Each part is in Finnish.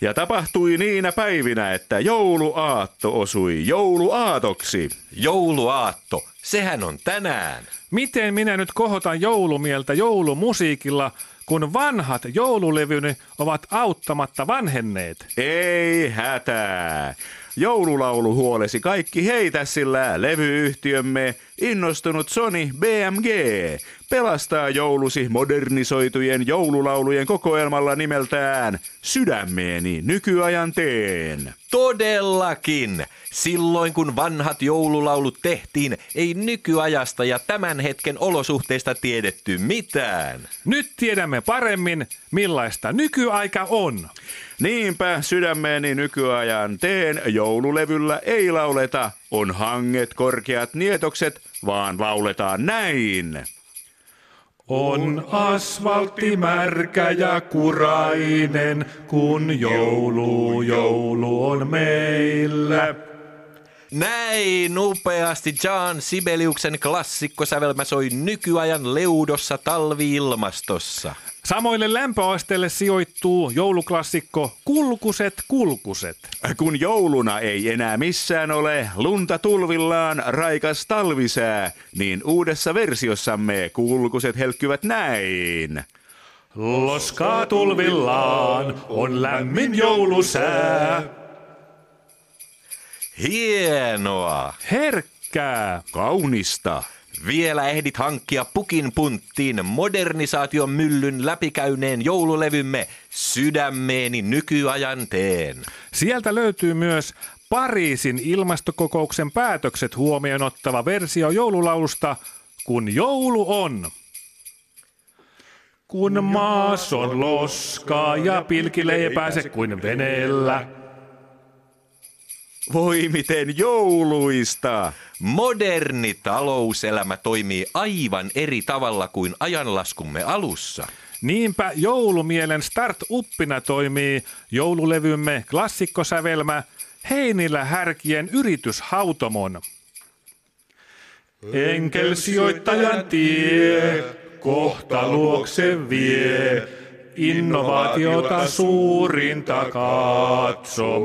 Ja tapahtui niinä päivinä, että jouluaatto osui jouluaatoksi. Jouluaatto, sehän on tänään. Miten minä nyt kohotan joulumieltä joulumusiikilla, kun vanhat joululevyni ovat auttamatta vanhenneet? Ei hätää. Joululaulu huolesi kaikki heitä, sillä levyyhtiömme innostunut Sony BMG pelastaa joulusi modernisoitujen joululaulujen kokoelmalla nimeltään Sydämeeni nykyajan teen. Todellakin! Silloin kun vanhat joululaulut tehtiin, ei nykyajasta ja tämän hetken olosuhteista tiedetty mitään. Nyt tiedämme paremmin, millaista nykyaika on. Niinpä sydämeeni nykyajan teen joululevyllä ei lauleta on hanget korkeat nietokset, vaan lauletaan näin. On asfaltti märkä ja kurainen, kun joulu, joulu on meillä. Näin upeasti John Sibeliuksen klassikkosävelmä soi nykyajan leudossa talviilmastossa. Samoille lämpöasteille sijoittuu jouluklassikko Kulkuset kulkuset. Kun jouluna ei enää missään ole lunta tulvillaan raikas talvisää, niin uudessa versiossamme kulkuset helkkyvät näin. Loskaa tulvillaan on lämmin joulusää. Hienoa! Herkkää! Kaunista. Vielä ehdit hankkia pukin punttiin modernisaation myllyn läpikäyneen joululevymme Sydämeeni nykyajan teen. Sieltä löytyy myös Pariisin ilmastokokouksen päätökset huomioon ottava versio joululaulusta Kun joulu on. Kun maas on loskaa ja pilkille ei pääse kuin veneellä. Voi miten jouluista! Moderni talouselämä toimii aivan eri tavalla kuin ajanlaskumme alussa. Niinpä joulumielen start-uppina toimii joululevymme klassikkosävelmä Heinillä härkien yrityshautomon. Enkelsijoittajan tie kohta luokse vie, innovaatiota suurinta katsomaan.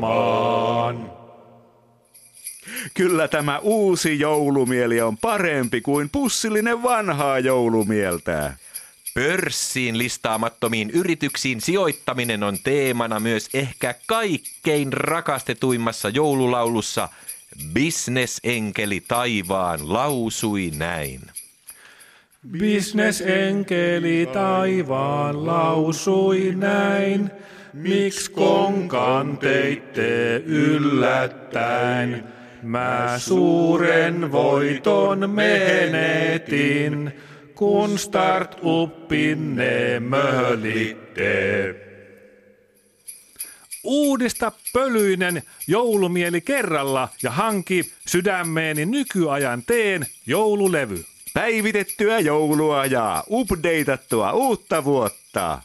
Kyllä tämä uusi joulumieli on parempi kuin pussillinen vanhaa joulumieltä. Pörssiin listaamattomiin yrityksiin sijoittaminen on teemana myös ehkä kaikkein rakastetuimmassa joululaulussa Bisnesenkeli taivaan lausui näin. Bisnesenkeli taivaan lausui näin, miksi konkan teitte yllättäen. Mä suuren voiton menetin, kun startuppinne möhlitte. Uudista pölyinen joulumieli kerralla ja hanki sydämeeni nykyajan teen joululevy. Päivitettyä joulua ja updateattua uutta vuotta.